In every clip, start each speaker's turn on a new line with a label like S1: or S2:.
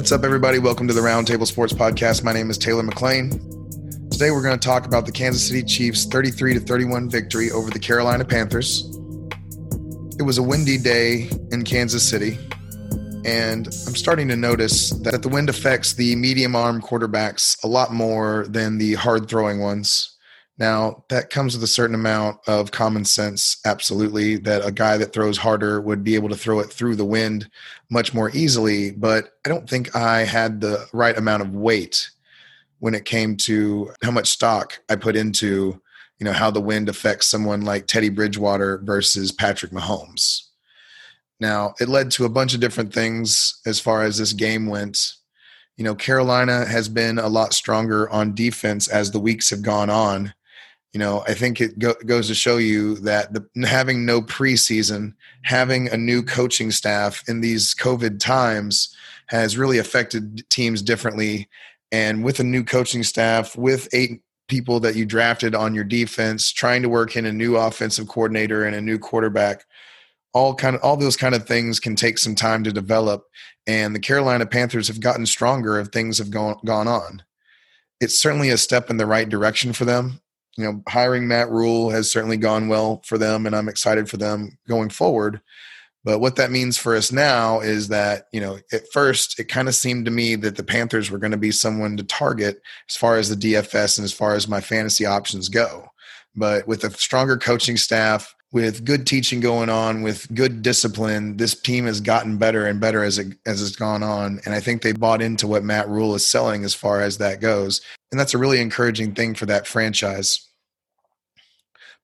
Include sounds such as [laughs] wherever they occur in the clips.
S1: What's up, everybody? Welcome to the Roundtable Sports Podcast. My name is Taylor McLean. Today, we're going to talk about the Kansas City Chiefs' 33 to 31 victory over the Carolina Panthers. It was a windy day in Kansas City, and I'm starting to notice that the wind affects the medium arm quarterbacks a lot more than the hard throwing ones. Now, that comes with a certain amount of common sense, absolutely, that a guy that throws harder would be able to throw it through the wind much more easily. But I don't think I had the right amount of weight when it came to how much stock I put into, you know, how the wind affects someone like Teddy Bridgewater versus Patrick Mahomes. Now, it led to a bunch of different things as far as this game went. You know, Carolina has been a lot stronger on defense as the weeks have gone on you know, I think it go, goes to show you that the, having no preseason, having a new coaching staff in these COVID times has really affected teams differently. And with a new coaching staff, with eight people that you drafted on your defense, trying to work in a new offensive coordinator and a new quarterback, all kind of all those kind of things can take some time to develop. And the Carolina Panthers have gotten stronger if things have gone gone on. It's certainly a step in the right direction for them you know, hiring Matt Rhule has certainly gone well for them, and I'm excited for them going forward. But what that means for us now is that, you know, at first it kind of seemed to me that the Panthers were going to be someone to target as far as the DFS and as far as my fantasy options go. But with a stronger coaching staff, with good teaching going on, with good discipline, this team has gotten better and better as it as it's gone on. And I think they bought into what Matt Rhule is selling as far as that goes. And that's a really encouraging thing for that franchise.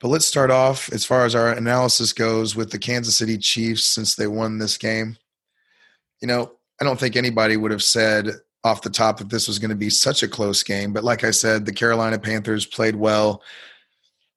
S1: But let's start off as far as our analysis goes with the Kansas City Chiefs since they won this game. You know, I don't think anybody would have said off the top that this was going to be such a close game. But like I said, the Carolina Panthers played well.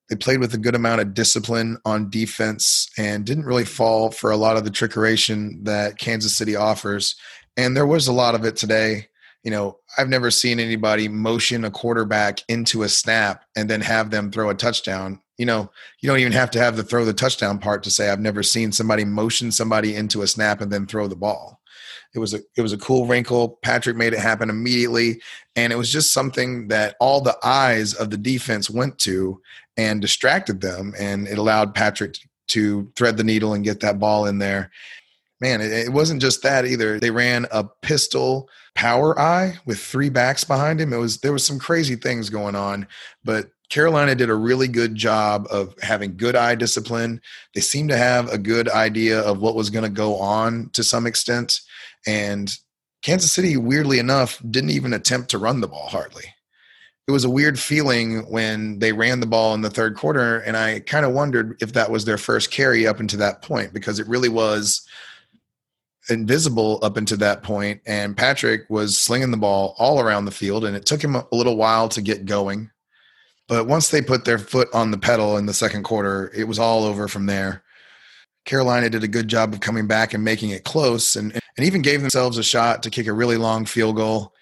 S1: They played with a good amount of discipline on defense and didn't really fall for a lot of the trickeration that Kansas City offers. And there was a lot of it today you know, I've never seen anybody motion a quarterback into a snap and then have them throw a touchdown. You know, you don't even have to have the throw the touchdown part to say I've never seen somebody motion somebody into a snap and then throw the ball. It was a it was a cool wrinkle. Patrick made it happen immediately, and it was just something that all the eyes of the defense went to and distracted them, and it allowed Patrick to thread the needle and get that ball in there. Man, it, it wasn't just that either. They ran a pistol power eye with three backs behind him. It was there was some crazy things going on, but Carolina did a really good job of having good eye discipline. They seemed to have a good idea of what was going to go on to some extent. And Kansas City, weirdly enough, didn't even attempt to run the ball hardly. It was a weird feeling when they ran the ball in the third quarter. And I kind of wondered if that was their first carry up into that point because it really was invisible up until that point, and Patrick was slinging the ball all around the field, and it took him a little while to get going. But once they put their foot on the pedal in the second quarter, it was all over from there. Carolina did a good job of coming back and making it close, and, and even gave themselves a shot to kick a really long field goal,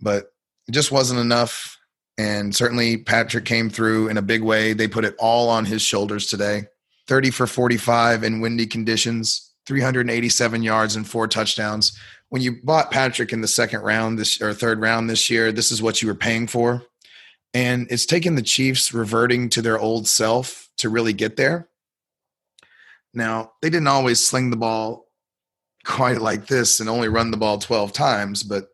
S1: but it just wasn't enough. And certainly Patrick came through in a big way. They put it all on his shoulders today. 30 for 45 in windy conditions, 387 yards and four touchdowns. When you bought Patrick in the second round this or third round this year, this is what you were paying for. And it's taken the Chiefs reverting to their old self to really get there. Now, they didn't always sling the ball quite like this and only run the ball 12 times, but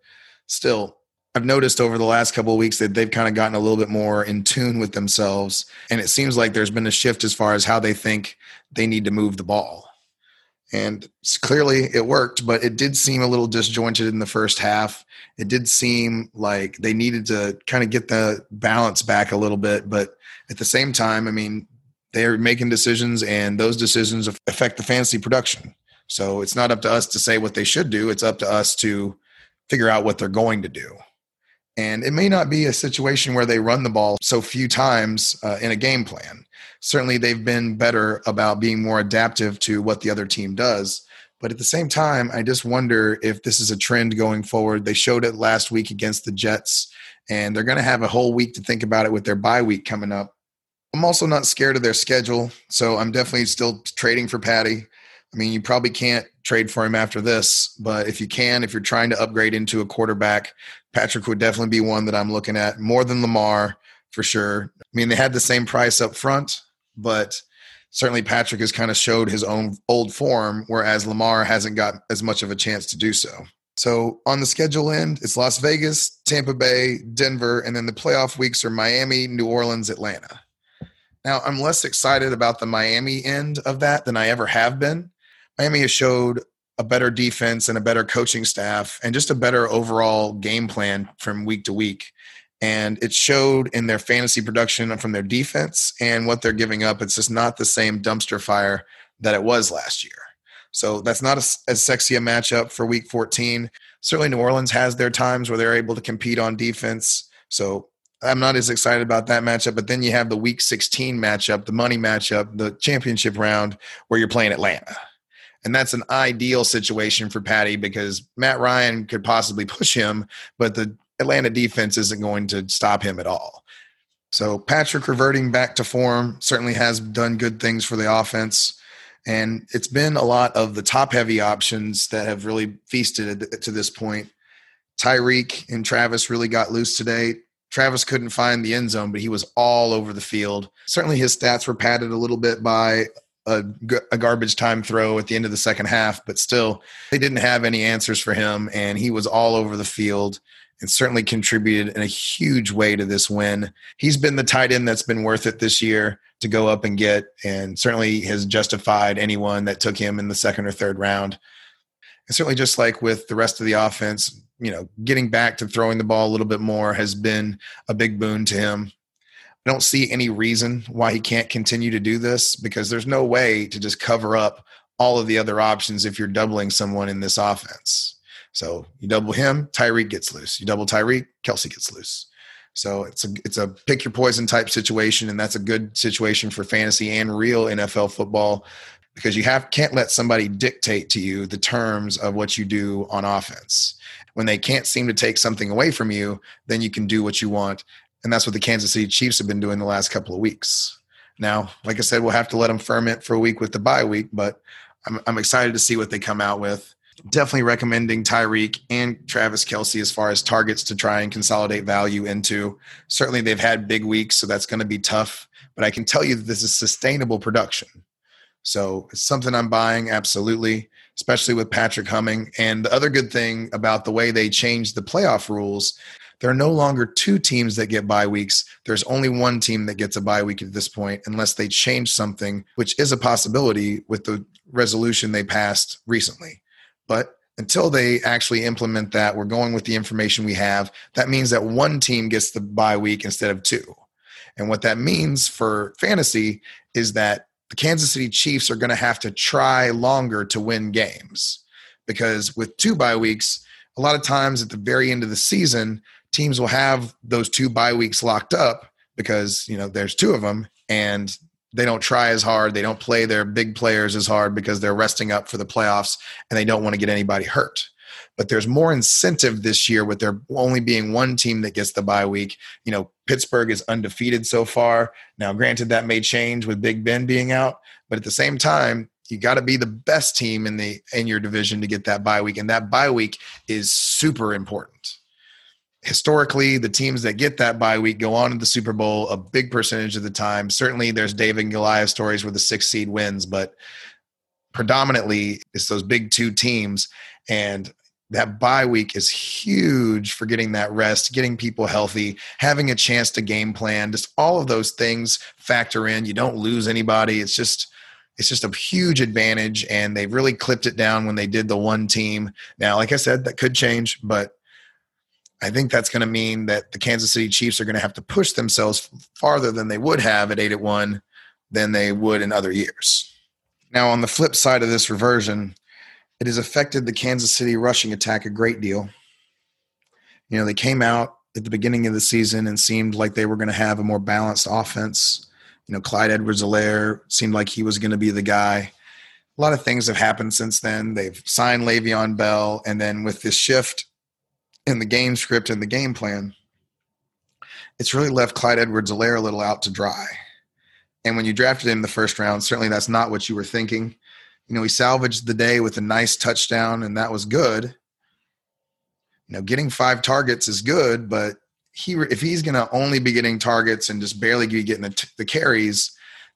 S1: still, I've noticed over the last couple of weeks that they've kind of gotten a little bit more in tune with themselves. And it seems like there's been a shift as far as how they think they need to move the ball. And clearly it worked, but it did seem a little disjointed in the first half. It did seem like they needed to kind of get the balance back a little bit. But at the same time, I mean, they're making decisions and those decisions affect the fantasy production. So it's not up to us to say what they should do. It's up to us to figure out what they're going to do. And it may not be a situation where they run the ball so few times uh, in a game plan. Certainly, they've been better about being more adaptive to what the other team does. But at the same time, I just wonder if this is a trend going forward. They showed it last week against the Jets, and they're going to have a whole week to think about it with their bye week coming up. I'm also not scared of their schedule, so I'm definitely still trading for Patty. I mean, you probably can't trade for him after this, but if you can, if you're trying to upgrade into a quarterback, Patrick would definitely be one that I'm looking at more than Lamar for sure. I mean, they had the same price up front, but certainly Patrick has kind of showed his own old form, whereas Lamar hasn't got as much of a chance to do so. So on the schedule end, it's Las Vegas, Tampa Bay, Denver, and then the playoff weeks are Miami, New Orleans, Atlanta. Now, I'm less excited about the Miami end of that than I ever have been. Miami has showed a better defense and a better coaching staff and just a better overall game plan from week to week. And it showed in their fantasy production from their defense and what they're giving up. It's just not the same dumpster fire that it was last year. So that's not a, as sexy a matchup for week 14. Certainly, New Orleans has their times where they're able to compete on defense. So I'm not as excited about that matchup. But then you have the week 16 matchup, the money matchup, the championship round where you're playing Atlanta. And that's an ideal situation for Patty because Matt Ryan could possibly [laughs] push him, but the Atlanta defense isn't going to stop him at all. So Patrick reverting back to form certainly has done good things for the offense. And it's been a lot of the top heavy options that have really feasted to this point. Tyreek and Travis really got loose today. Travis couldn't find the end zone, but he was all over the field. Certainly his stats were padded a little bit by a, a, garbage time throw at the end of the second half, but still, they didn't have any answers for him, and he was all over the field and certainly contributed in a huge way to this win. He's been the tight end that's been worth it this year to go up and get, and certainly has justified anyone that took him in the second or third round. And certainly, just like with the rest of the offense, you know, getting back to throwing the ball a little bit more has been a big boon to him. I don't see any reason why he can't continue to do this because there's no way to just cover up all of the other options if you're doubling someone in this offense. So you double him, Tyreek gets loose. You double Tyreek, Kelce gets loose. So it's a it's a pick your poison type situation, and that's a good situation for fantasy and real NFL football because you have can't let somebody dictate to you the terms of what you do on offense. When they can't seem to take something away from you, then you can do what you want. And that's what the Kansas City Chiefs have been doing the last couple of weeks. Now, like I said, we'll have to let them ferment for a week with the bye week, but I'm, I'm excited to see what they come out with. Definitely recommending Tyreek and Travis Kelce as far as targets to try and consolidate value into. Certainly, they've had big weeks, so that's going to be tough. But I can tell you that this is sustainable production. So it's something I'm buying, absolutely, especially with Patrick Humming. And the other good thing about the way they changed the playoff rules there are no longer two teams that get bye weeks. There's only one team that gets a bye week at this point, unless they change something, which is a possibility with the resolution they passed recently. But until they actually implement that, we're going with the information we have. That means that one team gets the bye week instead of two. And what that means for fantasy is that the Kansas City Chiefs are going to have to try longer to win games because with two bye weeks, a lot of times at the very end of the season, teams will have those two bye weeks locked up because you know there's two of them and they don't try as hard they don't play their big players as hard because they're resting up for the playoffs and they don't want to get anybody hurt but there's more incentive this year with there only being one team that gets the bye week you know pittsburgh is undefeated so far now granted that may change with big ben being out but at the same time you got to be the best team in the in your division to get that bye week and that bye week is super important historically, the teams that get that bye week go on to the Super Bowl a big percentage of the time. Certainly, there's David and Goliath stories where the six seed wins, but predominantly it's those big two teams. And that bye week is huge for getting that rest, getting people healthy, having a chance to game plan. Just all of those things factor in. You don't lose anybody. It's just it's just a huge advantage and they really clipped it down when they did the one team. Now, like I said, that could change, but I think that's going to mean that the Kansas City Chiefs are going to have to push themselves farther than they would have at 8 at 1 than they would in other years. Now, on the flip side of this reversion, it has affected the Kansas City rushing attack a great deal. You know, they came out at the beginning of the season and seemed like they were going to have a more balanced offense. You know, Clyde Edwards Helaire seemed like he was going to be the guy. A lot of things have happened since then. They've signed Le'Veon Bell, and then with this shift in the game script and the game plan, it's really left Clyde Edwards Helaire a little out to dry. And when you drafted him in the first round, certainly that's not what you were thinking. You know, he salvaged the day with a nice touchdown, and that was good. You know, getting five targets is good, but he if he's going to only be getting targets and just barely be getting the, t- the carries,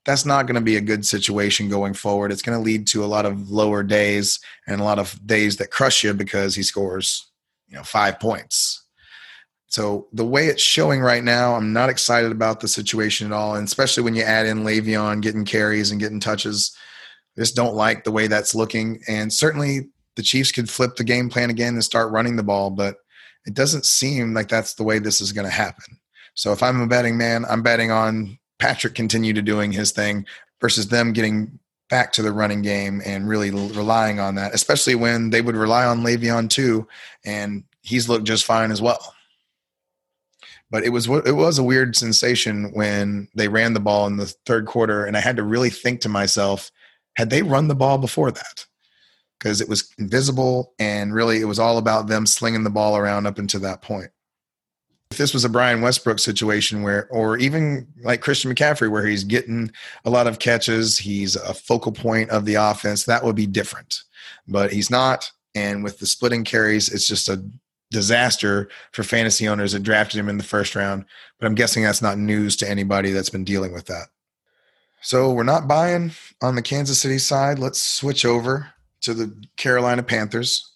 S1: that's not going to be a good situation going forward. It's going to lead to a lot of lower days and a lot of days that crush you because he scores, you know, five points. So the way it's showing right now, I'm not excited about the situation at all, and especially when you add in Le'Veon getting carries and getting touches. Just don't like the way that's looking, and certainly the Chiefs could flip the game plan again and start running the ball, but it doesn't seem like that's the way this is going to happen. So if I'm a betting man, I'm betting on Patrick continue to doing his thing versus them getting back to the running game and really relying on that, especially when they would rely on Le'Veon too, and he's looked just fine as well. But it was it was a weird sensation when they ran the ball in the third quarter, and I had to really think to myself, had they run the ball before that? Because it was invisible, and really it was all about them slinging the ball around up until that point if this was a Brian Westbrook situation where, or even like Christian McCaffrey, where he's getting a lot of catches, he's a focal point of the offense, that would be different. But he's not. And with the splitting carries, it's just a disaster for fantasy owners that drafted him in the first round. But I'm guessing that's not news to anybody that's been dealing with that. So we're not buying on the Kansas City side. Let's switch over to the Carolina Panthers.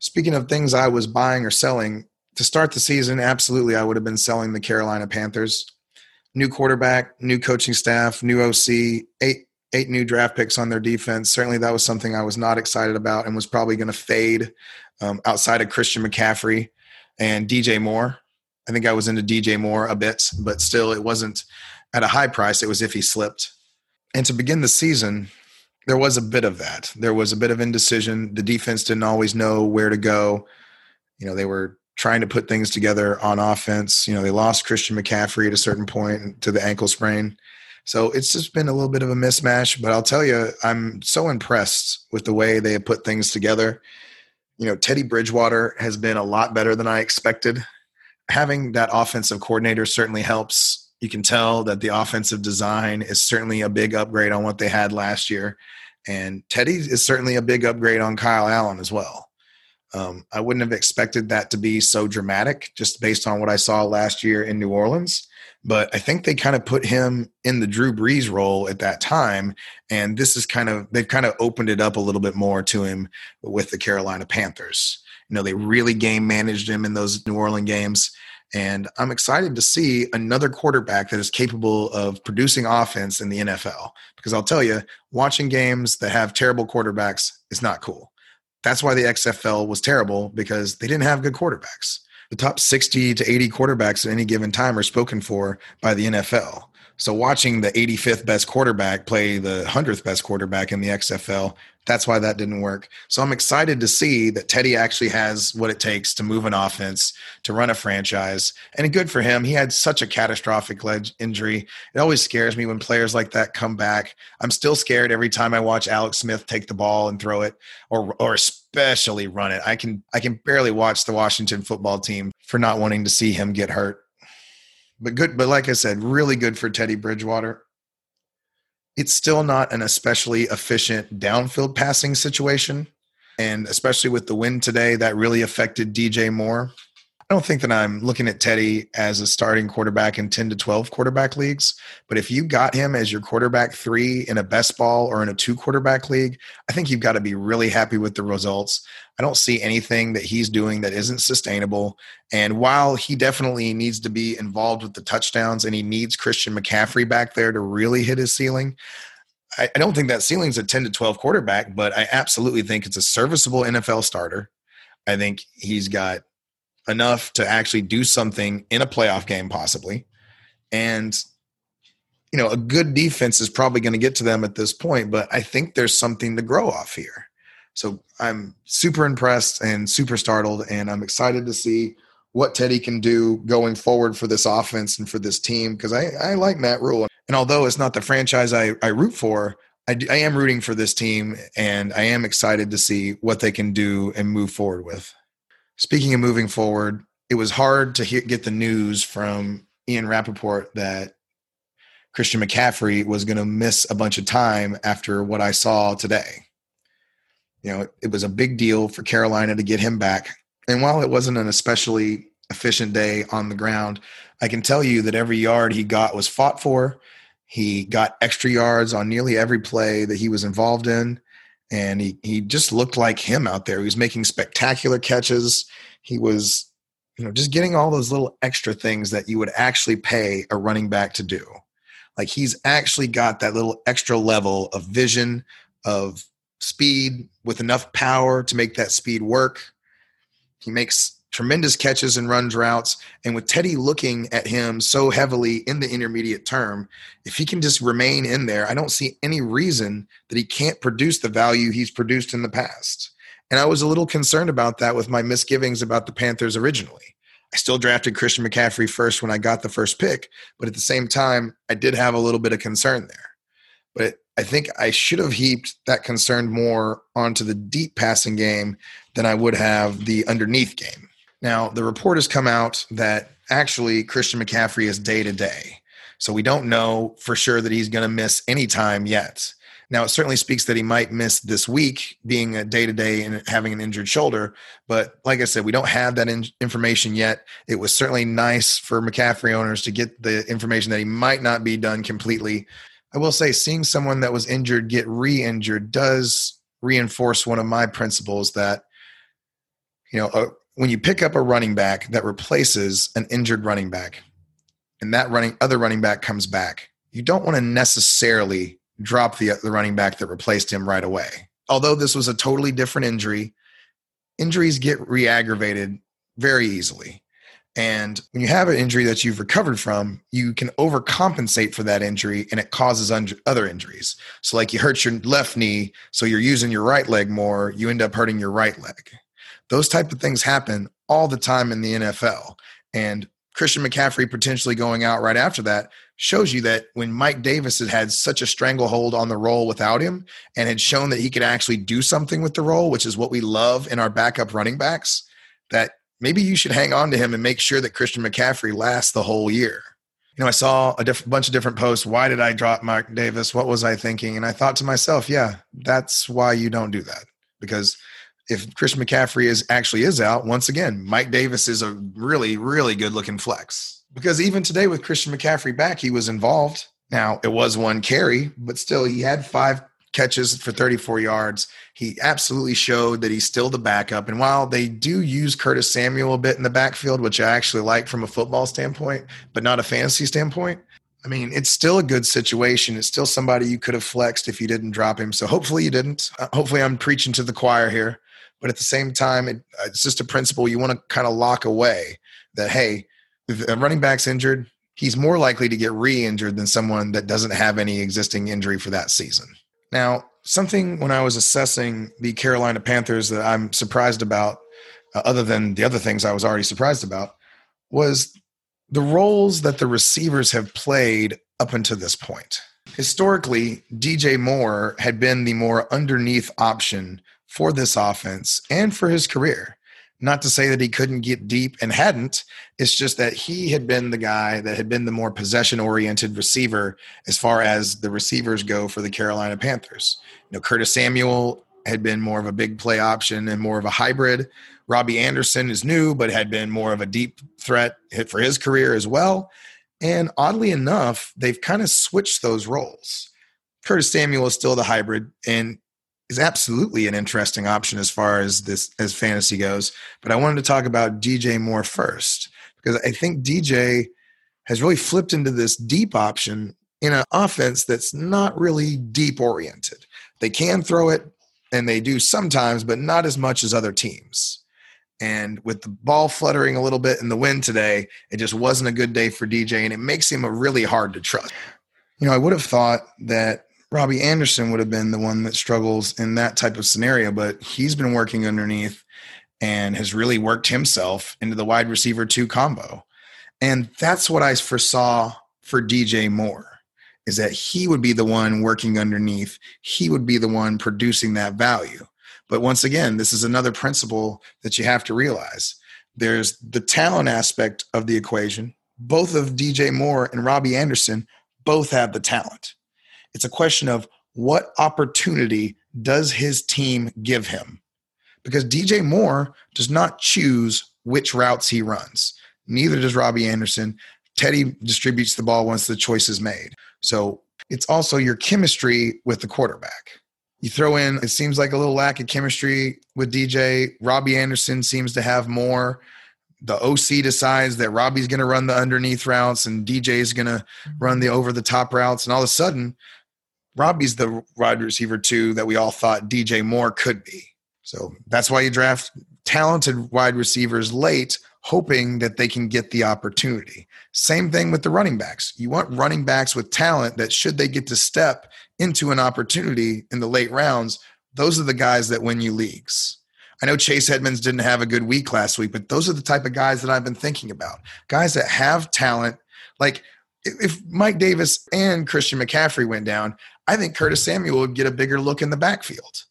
S1: Speaking of things I was buying or selling, to start the season, absolutely, I would have been selling the Carolina Panthers. New quarterback, new coaching staff, new OC, eight eight new draft picks on their defense. Certainly, that was something I was not excited about and was probably going to fade um, outside of Christian McCaffrey and DJ Moore. I think I was into DJ Moore a bit, but still, it wasn't at a high price. It was if he slipped. And to begin the season, there was a bit of that. There was a bit of indecision. The defense didn't always know where to go. You know, they were trying to put things together on offense. You know, they lost Christian McCaffrey at a certain point to the ankle sprain. So it's just been a little bit of a mismatch, but I'll tell you, I'm so impressed with the way they have put things together. You know, Teddy Bridgewater has been a lot better than I expected. Having that offensive coordinator certainly helps. You can tell that the offensive design is certainly a big upgrade on what they had last year. And Teddy is certainly a big upgrade on Kyle Allen as well. Um, I wouldn't have expected that to be so dramatic just based on what I saw last year in New Orleans. But I think they kind of put him in the Drew Brees role at that time. And this is kind of, they've kind of opened it up a little bit more to him with the Carolina Panthers. You know, they really game managed him in those New Orleans games. And I'm excited to see another quarterback that is capable of producing offense in the NFL. Because I'll tell you, watching games that have terrible quarterbacks is not cool. That's why the XFL was terrible because they didn't have good quarterbacks. The top 60 to 80 quarterbacks at any given time are spoken for by the NFL. So watching the 85th best quarterback play the 100th best quarterback in the XFL, that's why that didn't work. So I'm excited to see that Teddy actually has what it takes to move an offense, to run a franchise. And good for him. He had such a catastrophic leg injury. It always scares me when players like that come back. I'm still scared every time I watch Alex Smith take the ball and throw it or or especially run it. I can I can barely watch the Washington football team for not wanting to see him get hurt but good. But like I said, really good for Teddy Bridgewater. It's still not an especially efficient downfield passing situation. And especially with the wind today, that really affected DJ Moore. I don't think that I'm looking at Teddy as a starting quarterback in 10 to 12 quarterback leagues. But if you got him as your quarterback three in a best ball or in a two quarterback league, I think you've got to be really happy with the results. I don't see anything that he's doing that isn't sustainable. And while he definitely needs to be involved with the touchdowns and he needs Christian McCaffrey back there to really hit his ceiling, I, I don't think that ceiling's a 10 to 12 quarterback, but I absolutely think it's a serviceable NFL starter. I think he's got enough to actually do something in a playoff game, possibly. And, you know, a good defense is probably going to get to them at this point, but I think there's something to grow off here. So I'm super impressed and super startled, and I'm excited to see what Teddy can do going forward for this offense and for this team because I, I like Matt Rhule. And although it's not the franchise I, I root for, I, I am rooting for this team, and I am excited to see what they can do and move forward with. Speaking of moving forward, it was hard to get the news from Ian Rapoport that Christian McCaffrey was going to miss a bunch of time after what I saw today. You know, it was a big deal for Carolina to get him back. And while it wasn't an especially efficient day on the ground, I can tell you that every yard he got was fought for. He got extra yards on nearly every play that he was involved in. And he, he just looked like him out there. He was making spectacular catches. He was, you know, just getting all those little extra things that you would actually pay a running back to do. Like he's actually got that little extra level of vision, of speed with enough power to make that speed work. He makes tremendous catches and runs routes. And with Teddy looking at him so heavily in the intermediate term, if he can just remain in there, I don't see any reason that he can't produce the value he's produced in the past. And I was a little concerned about that with my misgivings about the Panthers originally. I still drafted Christian McCaffrey first when I got the first pick, but at the same time, I did have a little bit of concern there. But I think I should have heaped that concern more onto the deep passing game than I would have the underneath game. Now, the report has come out that actually Christian McCaffrey is day to day. So we don't know for sure that he's going to miss any time yet. Now, it certainly speaks that he might miss this week being a day to day and having an injured shoulder. But like I said, we don't have that in- information yet. It was certainly nice for McCaffrey owners to get the information that he might not be done completely. I will say, seeing someone that was injured get re injured does reinforce one of my principles that, you know, when you pick up a running back that replaces an injured running back and that running other running back comes back, you don't want to necessarily drop the, the running back that replaced him right away. Although this was a totally different injury, injuries get re-aggravated very easily. And when you have an injury that you've recovered from, you can overcompensate for that injury and it causes un- other injuries. So, like you hurt your left knee, so you're using your right leg more, you end up hurting your right leg. Those type of things happen all the time in the NFL. And Christian McCaffrey potentially going out right after that shows you that when Mike Davis had had such a stranglehold on the role without him and had shown that he could actually do something with the role, which is what we love in our backup running backs, that maybe you should hang on to him and make sure that Christian McCaffrey lasts the whole year. You know, I saw a diff- bunch of different posts. Why did I drop Mark Davis? What was I thinking? And I thought to myself, yeah, that's why you don't do that because – if Christian McCaffrey is actually is out, once again, Mike Davis is a really, really good looking flex. Because even today with Christian McCaffrey back, he was involved. Now it was one carry, but still he had five catches for 34 yards. He absolutely showed that he's still the backup. And while they do use Curtis Samuel a bit in the backfield, which I actually like from a football standpoint, but not a fantasy standpoint, I mean, it's still a good situation. It's still somebody you could have flexed if you didn't drop him. So hopefully you didn't. Uh, hopefully I'm preaching to the choir here. But at the same time, it, it's just a principle you want to kind of lock away that, hey, if a running back's injured, he's more likely to get re injured than someone that doesn't have any existing injury for that season. Now, something when I was assessing the Carolina Panthers that I'm surprised about, uh, other than the other things I was already surprised about, was the roles that the receivers have played up until this point. Historically, DJ Moore had been the more underneath option for this offense and for his career. Not to say that he couldn't get deep and hadn't. It's just that he had been the guy that had been the more possession oriented receiver as far as the receivers go for the Carolina Panthers. You know, Curtis Samuel had been more of a big play option and more of a hybrid. Robbie Anderson is new, but had been more of a deep threat for his career as well. And oddly enough, they've kind of switched those roles. Curtis Samuel is still the hybrid, and is absolutely an interesting option as far as this as fantasy goes. But I wanted to talk about DJ Moore first because I think DJ has really flipped into this deep option in an offense that's not really deep oriented. They can throw it and they do sometimes, but not as much as other teams. And with the ball fluttering a little bit in the wind today, it just wasn't a good day for DJ, and it makes him a really hard to trust. You know, I would have thought that Robbie Anderson would have been the one that struggles in that type of scenario, but he's been working underneath and has really worked himself into the wide receiver two combo. And that's what I foresaw for DJ Moore is that he would be the one working underneath. He would be the one producing that value. But once again, this is another principle that you have to realize. There's the talent aspect of the equation. Both of DJ Moore and Robbie Anderson both have the talent. It's a question of what opportunity does his team give him? Because DJ Moore does not choose which routes he runs. Neither does Robbie Anderson. Teddy distributes the ball once the choice is made. So it's also your chemistry with the quarterback. You throw in, it seems like a little lack of chemistry with DJ. Robbie Anderson seems to have more. The OC decides that Robbie's going to run the underneath routes and DJ is going to run the over the top routes. And all of a sudden, Robbie's the wide receiver two that we all thought DJ Moore could be. So that's why you draft talented wide receivers late, hoping that they can get the opportunity. Same thing with the running backs. You want running backs with talent that, should they get to step into an opportunity in the late rounds, those are the guys that win you leagues. I know Chase Edmonds didn't have a good week last week, but those are the type of guys that I've been thinking about. Guys that have talent. Like if Mike Davis and Christian McCaffrey went down, I think Curtis Samuel would get a bigger look in the backfield.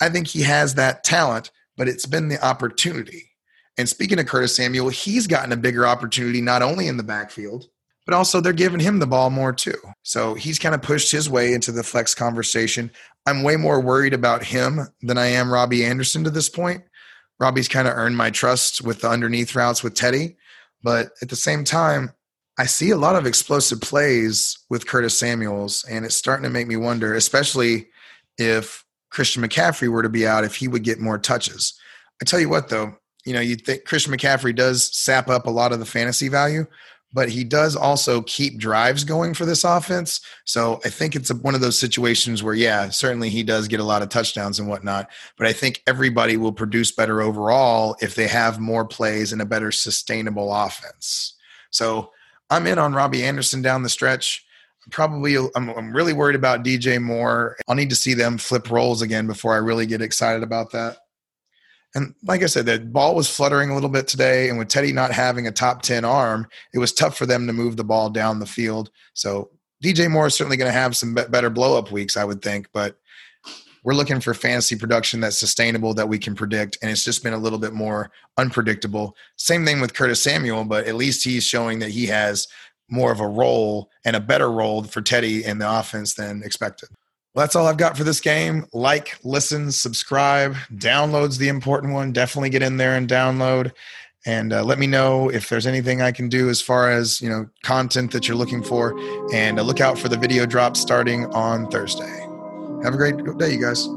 S1: I think he has that talent, but it's been the opportunity. And speaking of Curtis Samuel, he's gotten a bigger opportunity not only in the backfield, but also they're giving him the ball more too. So he's kind of pushed his way into the flex conversation. I'm way more worried about him than I am Robbie Anderson to this point. Robbie's kind of earned my trust with the underneath routes with Teddy. But at the same time, I see a lot of explosive plays with Curtis Samuels, and it's starting to make me wonder, especially if Christian McCaffrey were to be out, if he would get more touches. I tell you what, though, you know, you think Christian McCaffrey does sap up a lot of the fantasy value, but he does also keep drives going for this offense. So I think it's a, one of those situations where, yeah, certainly he does get a lot of touchdowns and whatnot. But I think everybody will produce better overall if they have more plays and a better sustainable offense. So I'm in on Robbie Anderson down the stretch. Probably, I'm, I'm really worried about DJ Moore. I'll need to see them flip roles again before I really get excited about that. And like I said, the ball was fluttering a little bit today. And with Teddy not having a top 10 arm, it was tough for them to move the ball down the field. So DJ Moore is certainly going to have some better blow up weeks, I would think. But we're looking for fantasy production that's sustainable that we can predict. And it's just been a little bit more unpredictable. Same thing with Curtis Samuel, but at least he's showing that he has more of a role and a better role for Teddy in the offense than expected. Well, that's all I've got for this game. Like, listen, subscribe, downloads the important one. Definitely get in there and download. And uh, let me know if there's anything I can do as far as you know content that you're looking for. And uh, look out for the video drop starting on Thursday. Have a great day, you guys.